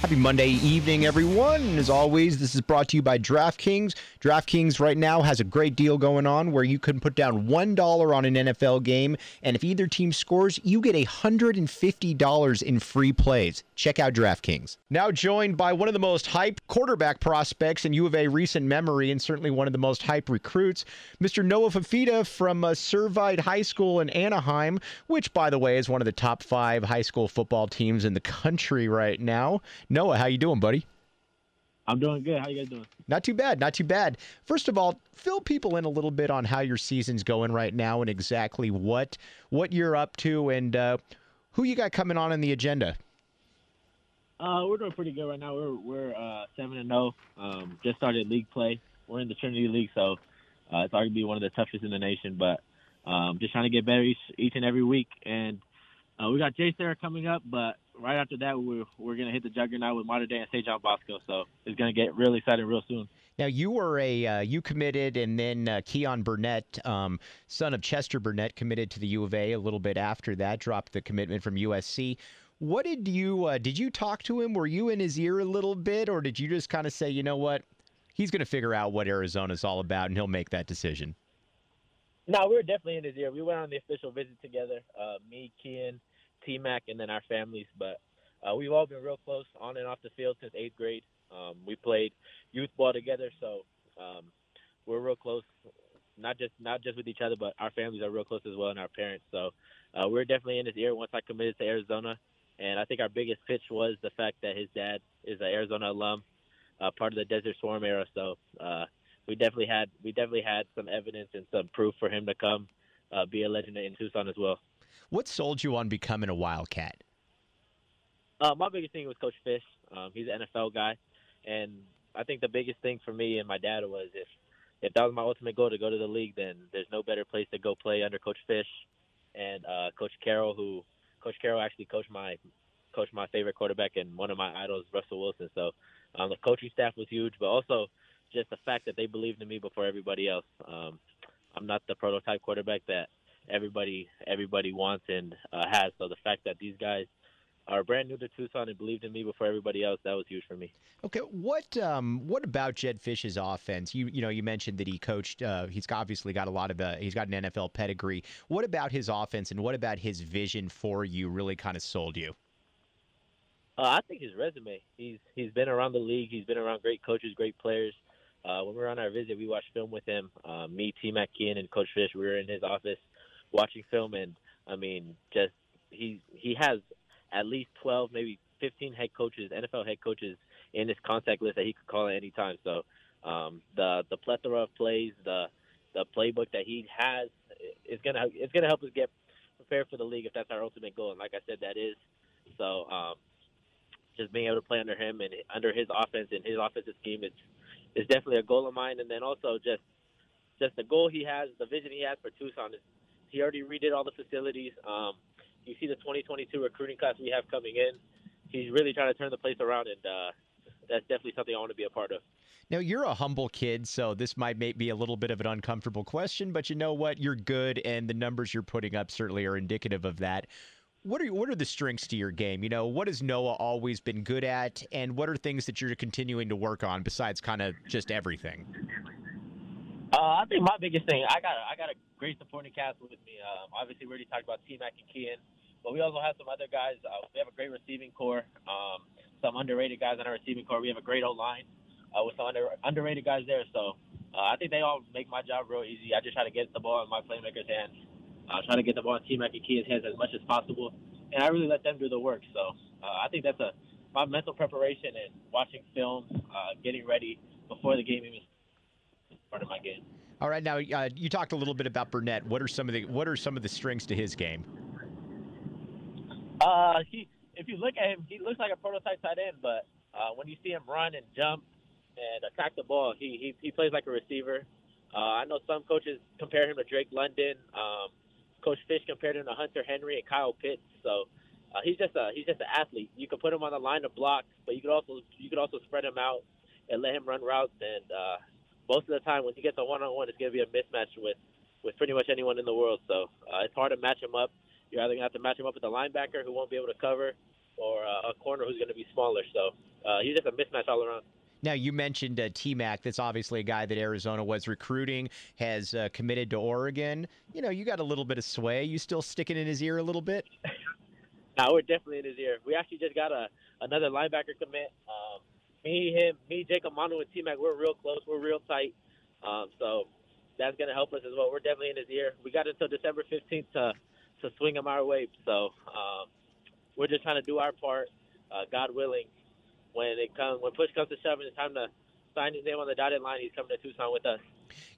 Happy Monday evening, everyone. And as always, this is brought to you by DraftKings. DraftKings right now has a great deal going on where you can put down $1 on an NFL game, and if either team scores, you get $150 in free plays. Check out DraftKings. Now joined by one of the most hyped quarterback prospects in U of A recent memory, and certainly one of the most hyped recruits, Mr. Noah Fifita from uh, Servite High School in Anaheim, which, by the way, is one of the top five high school football teams in the country right now. Noah, how you doing, buddy? I'm doing good. How you guys doing? Not too bad, not too bad. First of all, fill people in a little bit on how your season's going right now and exactly what what you're up to and uh, who you got coming on in the agenda. Uh, we're doing pretty good right now. We're we're uh, seven and zero. Um, just started league play. We're in the Trinity League, so uh, it's arguably one of the toughest in the nation. But um, just trying to get better each, each and every week. And uh, we got JSerra coming up, but right after that, we're we're gonna hit the juggernaut with Mater Dei and St. John Bosco. So it's gonna get really exciting real soon. Now you were a uh, you committed, and then uh, Keyan Burnett, um, son of Chester Burnett, committed to the U of A a little bit after that. Dropped the commitment from USC. What did you uh, did you talk to him? Were you in his ear a little bit, or did you just kind of say, you know what, he's going to figure out what Arizona's all about, and he'll make that decision? No, we were definitely in his ear. We went on the official visit together. Uh, me, Keyan, T Mac, and then our families. But uh, we've all been real close on and off the field since eighth grade. Um, we played youth ball together, so um, we're real close. Not just not just with each other, but our families are real close as well, and our parents. So uh, we're definitely in his ear once I committed to Arizona. And I think our biggest pitch was the fact that his dad is an Arizona alum, uh, part of the Desert Swarm era. So uh, we definitely had we definitely had some evidence and some proof for him to come uh, be a legend in Tucson as well. What sold you on becoming a Wildcat? Uh, my biggest thing was Coach Fisch. Um, he's an NFL guy, and I think the biggest thing for me and my dad was if if that was my ultimate goal to go to the league, then there's no better place to go play under Coach Fisch and uh, Coach Carroll, who Coach Carroll actually coached my coached my favorite quarterback and one of my idols, Russell Wilson. So um, the coaching staff was huge, but also just the fact that they believed in me before everybody else. Um, I'm not the prototype quarterback that everybody everybody wants and uh, has. So the fact that these guys are brand new to Tucson and believed in me before everybody else, that was huge for me. Okay, what um, what about Jed Fisch's offense? You you know you mentioned that he coached. Uh, he's obviously got a lot of uh, he's got an NFL pedigree. What about his offense and what about his vision for you really kind of sold you? Uh, I think his resume. He's he's been around the league. He's been around great coaches, great players. Uh, when we were on our visit, we watched film with him. Uh, me, T. Mac Keyan, and Coach Fisch. We were in his office watching film, and I mean, just he he has at least twelve, maybe fifteen head coaches, NFL head coaches in his contact list that he could call at any time. So um, the the plethora of plays, the the playbook that he has is gonna it's gonna help us get prepared for the league if that's our ultimate goal. And like I said, that is. So um, just being able to play under him and under his offense and his offensive scheme, it's is definitely a goal of mine. And then also just just the goal he has, the vision he has for Tucson is he already redid all the facilities. Um, you see the 2022 recruiting class we have coming in. He's really trying to turn the place around, and uh, that's definitely something I want to be a part of. Now, you're a humble kid, so this might be a little bit of an uncomfortable question, but you know what? You're good, and the numbers you're putting up certainly are indicative of that. What are what are the strengths to your game? You know, what has Noah always been good at, and what are things that you're continuing to work on besides kind of just everything? Uh, I think my biggest thing, I got I got a great supporting cast with me. Um, obviously, we already talked about T Mac and Keyan, but we also have some other guys. Uh, we have a great receiving core, um, some underrated guys on our receiving core. We have a great O line uh, with some under, underrated guys there. So uh, I think they all make my job real easy. I just try to get the ball in my playmakers' hands, uh, try to get the ball in T Mac hands as much as possible, and I really let them do the work. So uh, I think that's a my mental preparation and watching film, uh, getting ready before the game even part of my game. All right, now uh, you talked a little bit about Burnett. What are some of the what are some of the strengths to his game? Uh, he if you look at him, he looks like a prototype tight end, but uh, when you see him run and jump and attack the ball, he he, he plays like a receiver. Uh, I know some coaches compare him to Drake London. Um, Coach Fisch compared him to Hunter Henry and Kyle Pitts. So uh, he's just a he's just an athlete. You could put him on the line to block, but you could also you could also spread him out and let him run routes and uh, most of the time when he gets a one-on-one, it's going to be a mismatch with with pretty much anyone in the world. So uh, it's hard to match him up. You're either going to have to match him up with a linebacker who won't be able to cover, or uh, a corner who's going to be smaller. So uh, he's just a mismatch all around. Now, you mentioned uh, T Mac. That's obviously a guy that Arizona was recruiting, has uh, committed to Oregon. You know, you got a little bit of sway. You still sticking in his ear a little bit? no, we're definitely in his ear. We actually just got a another linebacker commit. Um, me, him, me, Jacob Manu, and T Mac, we're real close. We're real tight. Um, so that's going to help us as well. We're definitely in his ear. We got until December 15th to to swing him our way. So um, we're just trying to do our part. Uh, God willing, when it comes, when push comes to shove, it's time to sign his name on the dotted line, he's coming to Tucson with us.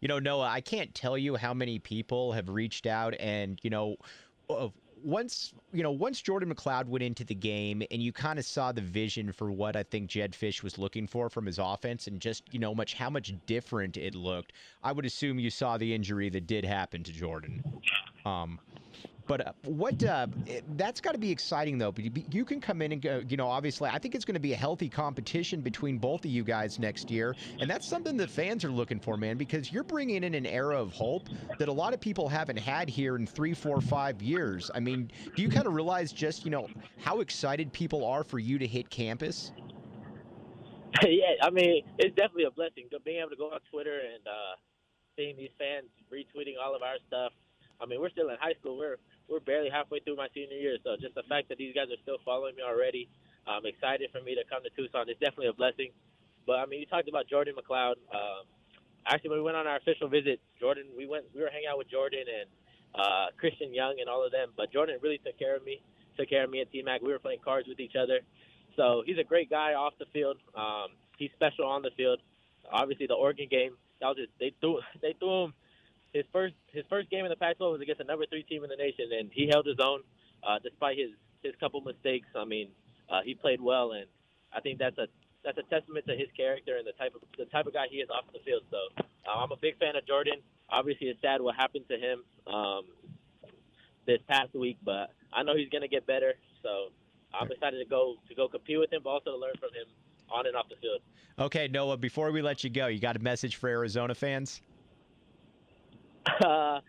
You know, Noah, I can't tell you how many people have reached out and you know once you know once Jordan McCloud went into the game and you kind of saw the vision for what I think Jed Fisch was looking for from his offense and just you know much how much different it looked. I would assume you saw the injury that did happen to Jordan. Um, but uh, what uh, that's got to be exciting though. You can come in and go. You know, obviously, I think it's going to be a healthy competition between both of you guys next year, and that's something that fans are looking for, man. Because you're bringing in an era of hope that a lot of people haven't had here in three, four, five years. I mean, do you kind of realize just you know how excited people are for you to hit campus? yeah, I mean, it's definitely a blessing being able to go on Twitter and uh, seeing these fans retweeting all of our stuff. I mean, we're still in high school. We're we're barely halfway through my senior year, so just the fact that these guys are still following me already, I'm excited for me to come to Tucson. It's definitely a blessing. But I mean, you talked about Jordan McCloud. Um, actually, when we went on our official visit, Jordan, we went, we were hanging out with Jordan and uh, Christian Young and all of them. But Jordan really took care of me, took care of me at T Mac. We were playing cards with each other, so he's a great guy off the field. Um, he's special on the field. Obviously, the Oregon game, that was just, they threw they threw him his first his first game in the Pac-12 was against the number three team in the nation, and he held his own uh, despite his his couple mistakes. I mean, uh, he played well, and I think that's a that's a testament to his character and the type of the type of guy he is off the field. So uh, I'm a big fan of Jordan. Obviously, it's sad what happened to him um, this past week, but I know he's going to get better. So I'm excited to go to go compete with him, but also to learn from him on and off the field. Okay, Noah. Before we let you go, you got a message for Arizona fans? Uh,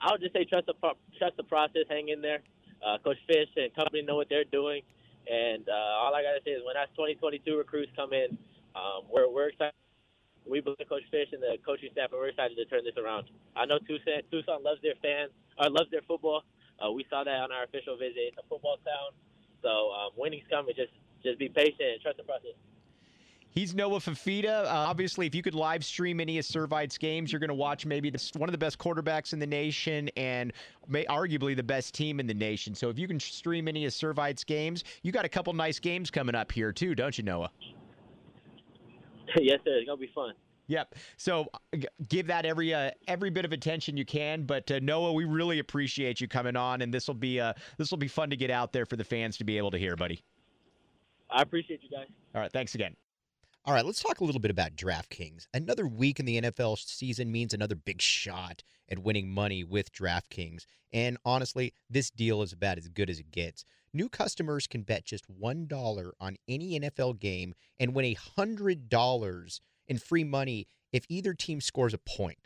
I would just say trust the trust the process, hang in there. Uh, Coach Fisch and company know what they're doing, and uh, all I gotta say is when that 2022 recruits come in, um, we're we're excited. We believe Coach Fisch and the coaching staff, and we're excited to turn this around. I know Tucson, Tucson loves their fans, or loves their football. Uh, we saw that on our official visit. It's a football town, so um, winning's coming. Just just be patient and trust the process. He's Noah Fifita. Uh, obviously, if you could live stream any of Servite's games, you're going to watch maybe one of the best quarterbacks in the nation and may, arguably the best team in the nation. So if you can stream any of Servite's games, you got a couple nice games coming up here too, don't you, Noah? yes, sir. It's gonna be fun. Yep. So give that every uh, every bit of attention you can. But uh, Noah, we really appreciate you coming on, and this will be uh, this will be fun to get out there for the fans to be able to hear, buddy. I appreciate you guys. All right. Thanks again. All right, let's talk a little bit about DraftKings. Another week in the NFL season means another big shot at winning money with DraftKings. And honestly, this deal is about as good as it gets. New customers can bet just $1 on any NFL game and win $100 in free money if either team scores a point.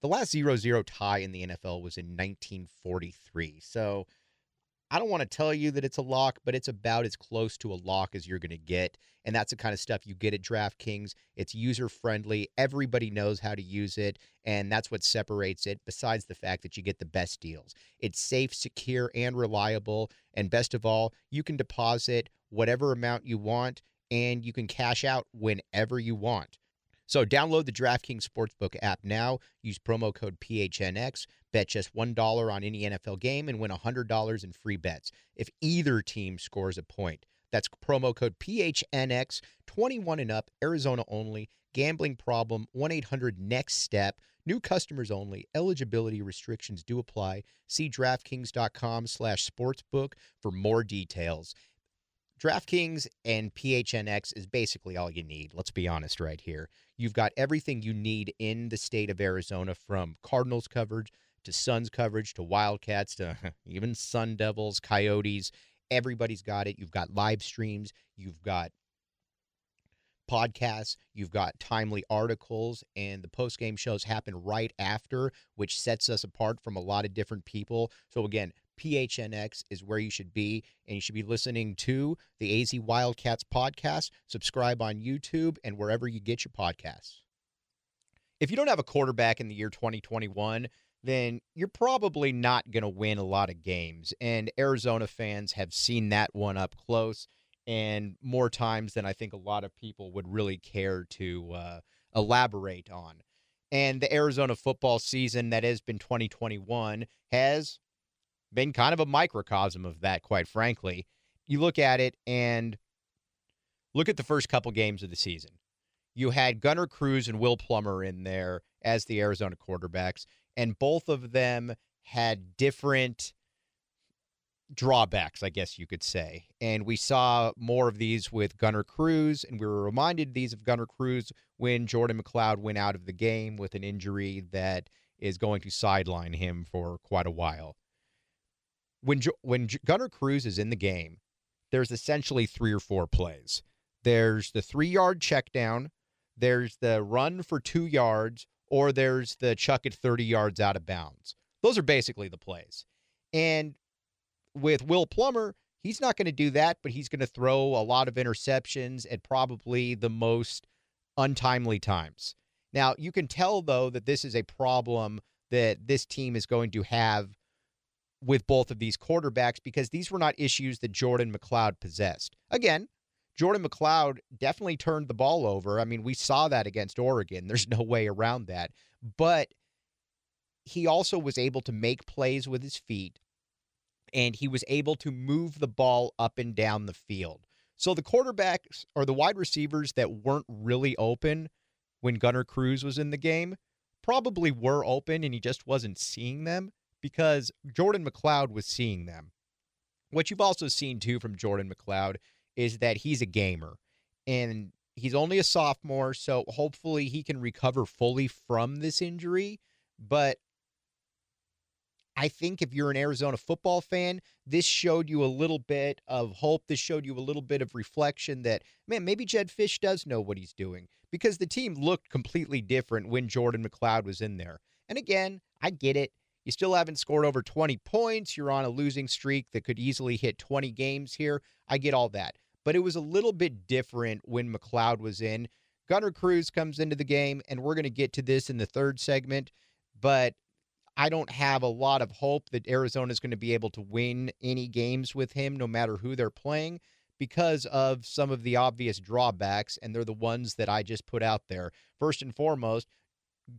The last 0 0 tie in the NFL was in 1943. So I don't want to tell you that it's a lock, but it's about as close to a lock as you're going to get. And that's the kind of stuff you get at DraftKings. It's user friendly, everybody knows how to use it. And that's what separates it, besides the fact that you get the best deals. It's safe, secure, and reliable. And best of all, you can deposit whatever amount you want and you can cash out whenever you want. So download the DraftKings Sportsbook app now. Use promo code PHNX. Bet just $1 on any NFL game and win $100 in free bets if either team scores a point. That's promo code PHNX, 21 and up, Arizona only. Gambling problem, 1 800 NEXT STEP. New customers only. Eligibility restrictions do apply. See DraftKings.com slash sportsbook for more details. DraftKings and PHNX is basically all you need. Let's be honest right here. You've got everything you need in the state of Arizona from Cardinals coverage to Suns coverage to Wildcats to even Sun Devils, Coyotes. Everybody's got it. You've got live streams, you've got podcasts, you've got timely articles, and the post game shows happen right after, which sets us apart from a lot of different people. So, again, PHNX is where you should be, and you should be listening to the AZ Wildcats podcast. Subscribe on YouTube and wherever you get your podcasts. If you don't have a quarterback in the year 2021, then you're probably not going to win a lot of games. And Arizona fans have seen that one up close and more times than I think a lot of people would really care to uh, elaborate on. And the Arizona football season that has been 2021 has been kind of a microcosm of that, quite frankly. You look at it and look at the first couple games of the season. You had Gunner Cruz and Will Plummer in there as the Arizona quarterbacks, and both of them had different drawbacks, I guess you could say. And we saw more of these with Gunner Cruz, and we were reminded these of Gunner Cruz when Jordan McCloud went out of the game with an injury that is going to sideline him for quite a while when when Gunner Cruz is in the game, there's essentially three or four plays. There's the three yard check down, there's the run for two yards, or there's the chuck it 30 yards out of bounds. Those are basically the plays. And with Will Plummer, he's not going to do that, but he's going to throw a lot of interceptions at probably the most untimely times. Now, you can tell, though, that this is a problem that this team is going to have with both of these quarterbacks because these were not issues that Jordan McCloud possessed. Again, Jordan McCloud definitely turned the ball over. I mean, we saw that against Oregon. There's no way around that. But he also was able to make plays with his feet and he was able to move the ball up and down the field. So the quarterbacks or the wide receivers that weren't really open when Gunner Cruz was in the game probably were open and he just wasn't seeing them because Jordan McCloud was seeing them. What you've also seen too from Jordan McCloud is that he's a gamer and he's only a sophomore, so hopefully he can recover fully from this injury. But I think if you're an Arizona football fan, this showed you a little bit of hope. This showed you a little bit of reflection that, man, maybe Jed Fisch does know what he's doing because the team looked completely different when Jordan McCloud was in there. And again, I get it. You still haven't scored over 20 points. You're on a losing streak that could easily hit 20 games here. I get all that. But it was a little bit different when McCloud was in. Gunner Cruz comes into the game, and we're going to get to this in the third segment. But I don't have a lot of hope that Arizona is going to be able to win any games with him, no matter who they're playing, because of some of the obvious drawbacks. And they're the ones that I just put out there. First and foremost,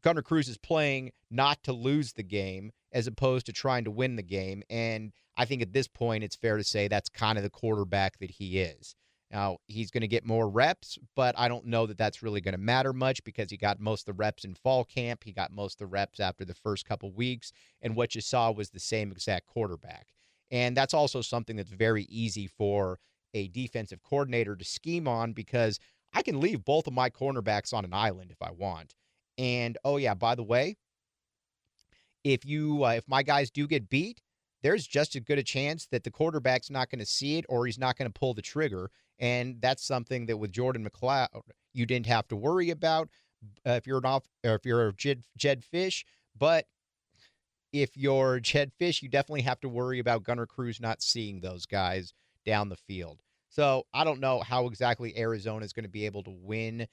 Gunner Cruz is playing not to lose the game as opposed to trying to win the game. And I think at this point, it's fair to say that's kind of the quarterback that he is. Now, he's going to get more reps, but I don't know that that's really going to matter much because he got most of the reps in fall camp. He got most of the reps after the first couple weeks. And what you saw was the same exact quarterback. And that's also something that's very easy for a defensive coordinator to scheme on because I can leave both of my cornerbacks on an island if I want. And oh yeah, by the way, if you uh, if my guys do get beat, there's just as good a chance that the quarterback's not going to see it or he's not going to pull the trigger. And that's something that with Jordan McCloud you didn't have to worry about uh, if you're an off or if you're a Jed, Jed Fisch. But if you're Jed Fisch, you definitely have to worry about Gunner Cruz not seeing those guys down the field. So I don't know how exactly Arizona is going to be able to win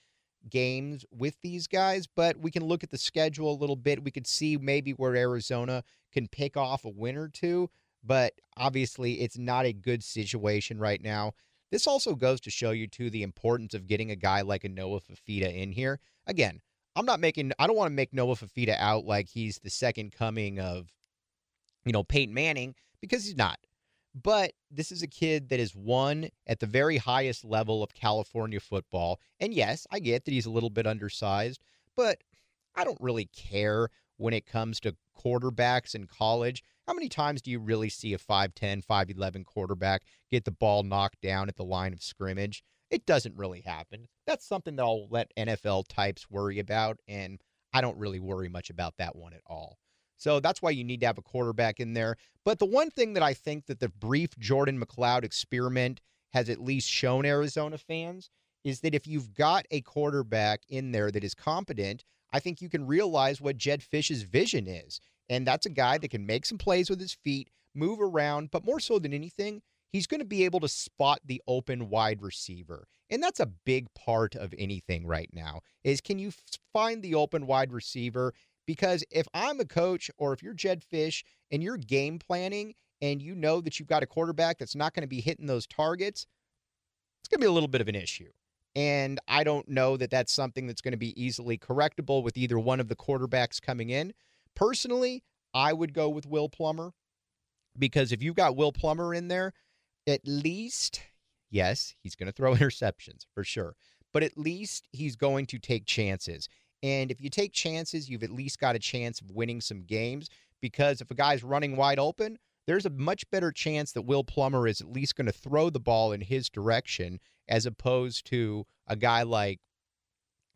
games with these guys, but we can look at the schedule a little bit. We could see maybe where Arizona can pick off a win or two, but obviously it's not a good situation right now. This also goes to show you too the importance of getting a guy like a Noah Fifita in here. Again, I'm not making I don't want to make Noah Fifita out like he's the second coming of you know Peyton Manning because he's not. But this is a kid that has won at the very highest level of California football. And yes, I get that he's a little bit undersized, but I don't really care when it comes to quarterbacks in college. How many times do you really see a 5'10, 5'11 quarterback get the ball knocked down at the line of scrimmage? It doesn't really happen. That's something that I'll let NFL types worry about, and I don't really worry much about that one at all. So that's why you need to have a quarterback in there. But the one thing that I think that the brief Jordan McCloud experiment has at least shown Arizona fans is that if you've got a quarterback in there that is competent, I think you can realize what Jed Fisch's vision is. And that's a guy that can make some plays with his feet, move around, but more so than anything, he's going to be able to spot the open wide receiver. And that's a big part of anything right now. Is can you find the open wide receiver because if I'm a coach or if you're Jed Fisch and you're game planning and you know that you've got a quarterback that's not going to be hitting those targets, it's going to be a little bit of an issue. And I don't know that that's something that's going to be easily correctable with either one of the quarterbacks coming in. Personally, I would go with Will Plummer because if you've got Will Plummer in there, at least, yes, he's going to throw interceptions for sure, but at least he's going to take chances. And if you take chances, you've at least got a chance of winning some games because if a guy's running wide open, there's a much better chance that Will Plummer is at least going to throw the ball in his direction as opposed to a guy like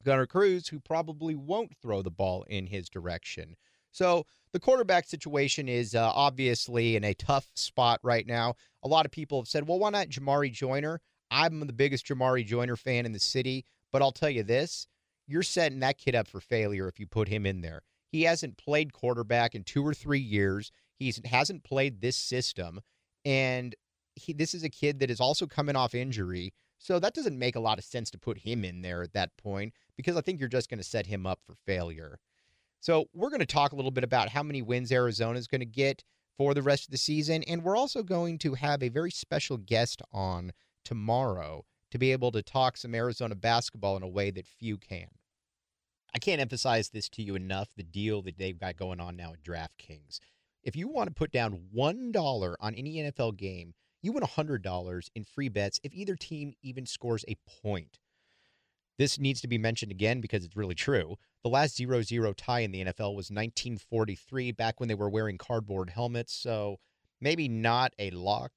Gunner Cruz who probably won't throw the ball in his direction. So the quarterback situation is uh, obviously in a tough spot right now. A lot of people have said, well, why not Jamarye Joiner? I'm the biggest Jamarye Joiner fan in the city, but I'll tell you this you're setting that kid up for failure if you put him in there. He hasn't played quarterback in two or three years. He hasn't played this system, and he, this is a kid that is also coming off injury. So that doesn't make a lot of sense to put him in there at that point because I think you're just going to set him up for failure. So we're going to talk a little bit about how many wins Arizona is going to get for the rest of the season, and we're also going to have a very special guest on tomorrow to be able to talk some Arizona basketball in a way that few can. I can't emphasize this to you enough the deal that they've got going on now at DraftKings. If you want to put down $1 on any NFL game, you win $100 in free bets if either team even scores a point. This needs to be mentioned again because it's really true. The last 0 0 tie in the NFL was 1943, back when they were wearing cardboard helmets. So maybe not a lock,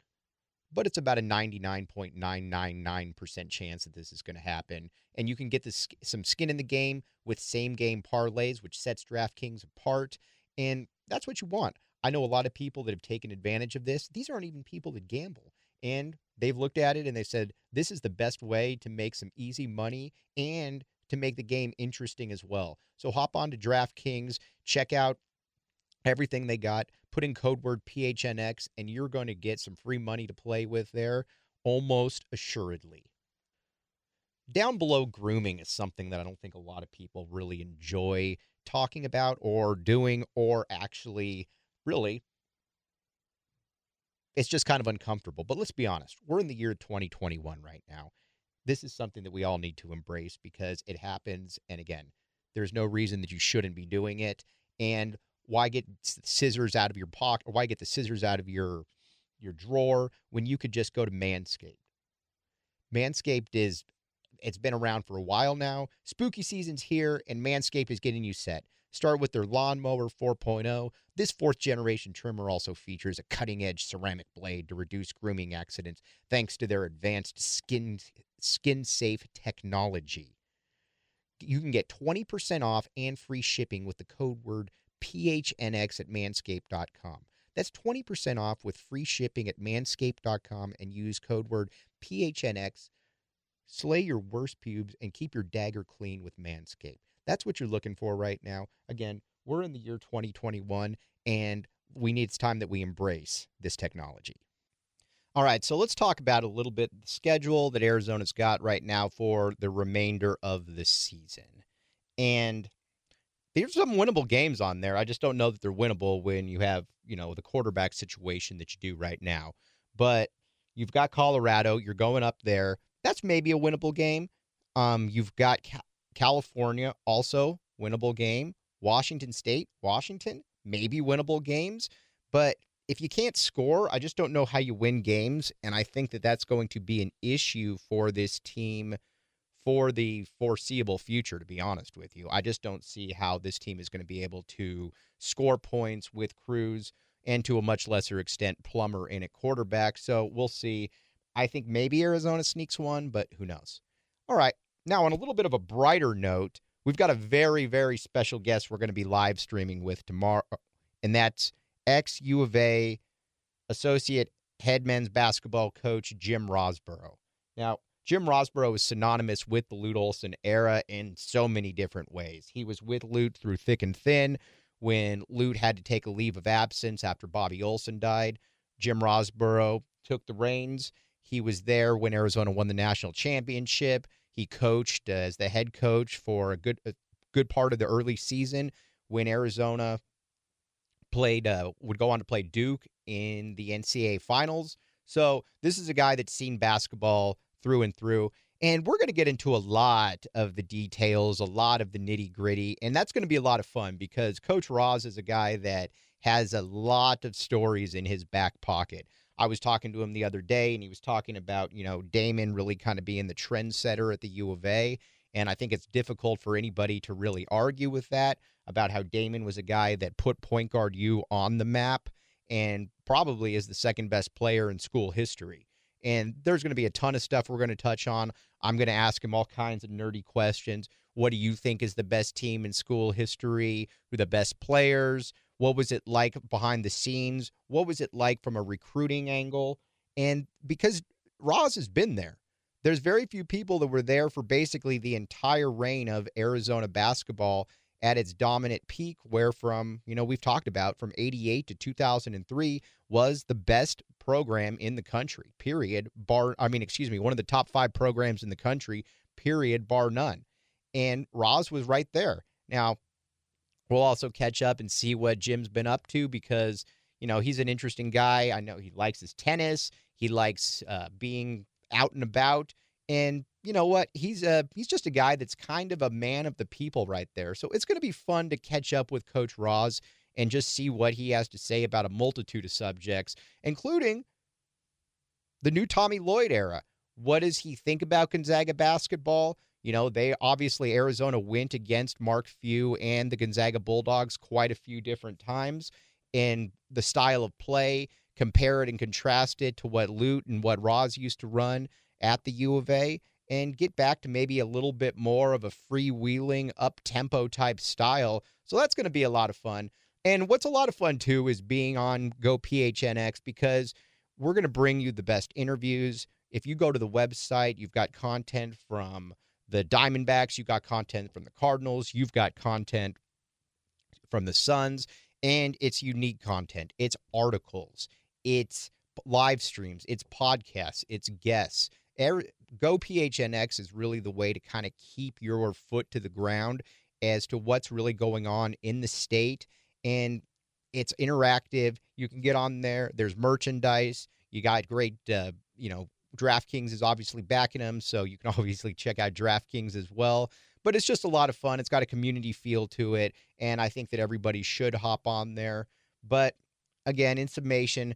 but it's about a 99.999% chance that this is going to happen. And you can get this, some skin in the game with same game parlays, which sets DraftKings apart. And that's what you want. I know a lot of people that have taken advantage of this. These aren't even people that gamble. And they've looked at it and they said, this is the best way to make some easy money and to make the game interesting as well. So hop on to DraftKings, check out everything they got. Put in code word PHNX, and you're going to get some free money to play with there almost assuredly. Down below grooming is something that I don't think a lot of people really enjoy talking about or doing, or actually, really, it's just kind of uncomfortable. But let's be honest, we're in the year 2021 right now. This is something that we all need to embrace because it happens. And again, there's no reason that you shouldn't be doing it. And why get scissors out of your pocket or why get the scissors out of your your drawer when you could just go to Manscaped? Manscaped is it's been around for a while now. Spooky season's here and Manscaped is getting you set. Start with their Lawnmower 4.0. This fourth generation trimmer also features a cutting edge ceramic blade to reduce grooming accidents thanks to their advanced skin skin safe technology. You can get 20% off and free shipping with the code word PHNX at manscaped.com. That's 20% off with free shipping at manscaped.com and use code word PHNX. Slay your worst pubes and keep your dagger clean with Manscaped. That's what you're looking for right now. Again, we're in the year 2021 and we need it's time that we embrace this technology. All right, so let's talk about a little bit the schedule that Arizona's got right now for the remainder of the season. And there's some winnable games on there. I just don't know that they're winnable when you have, you know, the quarterback situation that you do right now. But you've got Colorado, you're going up there. That's maybe a winnable game. Um, you've got California, also winnable game. Washington State, Washington, maybe winnable games. But if you can't score, I just don't know how you win games. And I think that that's going to be an issue for this team for the foreseeable future, to be honest with you. I just don't see how this team is going to be able to score points with Cruz and to a much lesser extent, Plummer in at quarterback. So we'll see. I think maybe Arizona sneaks one, but who knows? All right. Now, on a little bit of a brighter note, we've got a very, very special guest we're going to be live streaming with tomorrow, and that's ex U of A associate head men's basketball coach Jim Rosborough. Now, Jim Rosborough is synonymous with the Lute Olson era in so many different ways. He was with Lute through thick and thin when Lute had to take a leave of absence after Bobbi Olson died. Jim Rosborough took the reins. He was there when Arizona won the national championship. He coached as the head coach for a good a good part of the early season when Arizona played uh, would go on to play Duke in the NCAA finals. So this is a guy that's seen basketball through and through. And we're going to get into a lot of the details, a lot of the nitty gritty. And that's going to be a lot of fun because Coach Roz is a guy that has a lot of stories in his back pocket. I was talking to him the other day, and he was talking about, you know, Damon really kind of being the trendsetter at the U of A. And I think it's difficult for anybody to really argue with that about how Damon was a guy that put Point Guard U on the map and probably is the second best player in school history. And there's going to be a ton of stuff we're going to touch on. I'm going to ask him all kinds of nerdy questions. What do you think is the best team in school history? Who the best players? What was it like behind the scenes? What was it like from a recruiting angle? And because Roz has been there, there's very few people that were there for basically the entire reign of Arizona basketball at its dominant peak, where from, you know, we've talked about from 88 to 2003 was the best program in the country, period. Bar, I mean, excuse me, one of the top five programs in the country, period, bar none. And Roz was right there. Now, we'll also catch up and see what Jim's been up to because, you know, he's an interesting guy. I know he likes his tennis, he likes uh, being out and about. And you know what? He's a he's just a guy that's kind of a man of the people right there. So it's going to be fun to catch up with Coach Roz and just see what he has to say about a multitude of subjects, including the new Tommy Lloyd era. What does he think about Gonzaga basketball? You know, they obviously Arizona went against Mark Few and the Gonzaga Bulldogs quite a few different times in the style of play, compare it and contrast it to what Lute and what Roz used to run at the U of A and get back to maybe a little bit more of a freewheeling, up tempo type style. So that's going to be a lot of fun. And what's a lot of fun too is being on Go PHNX because we're going to bring you the best interviews. If you go to the website, you've got content from the Diamondbacks, you've got content from the Cardinals, you've got content from the Suns, and it's unique content. It's articles, it's live streams, it's podcasts, it's guests. Go PHNX is really the way to kind of keep your foot to the ground as to what's really going on in the state. And it's interactive. You can get on there. There's merchandise. You got great, uh, you know, DraftKings is obviously backing them. So you can obviously check out DraftKings as well. But it's just a lot of fun. It's got a community feel to it. And I think that everybody should hop on there. But again, in summation,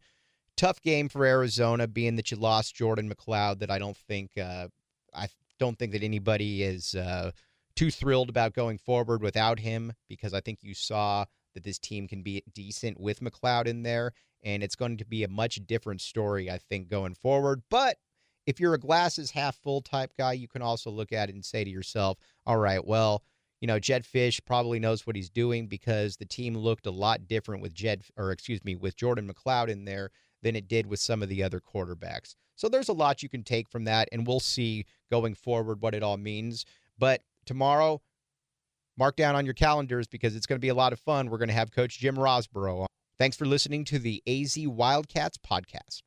tough game for Arizona, being that you lost Jordan McCloud. That I don't think uh, I don't think that anybody is uh, too thrilled about going forward without him because I think you saw that this team can be decent with McCloud in there, and it's going to be a much different story, I think, going forward. But if you're a glasses half full type guy, you can also look at it and say to yourself, all right, well, you know, Jed Fisch probably knows what he's doing because the team looked a lot different with Jed, or excuse me, with Jordan McCloud in there than it did with some of the other quarterbacks. So there's a lot you can take from that, and we'll see going forward what it all means. But tomorrow, mark down on your calendars because it's going to be a lot of fun. We're going to have Coach Jim Rosborough. Thanks for listening to the AZ Wildcats podcast.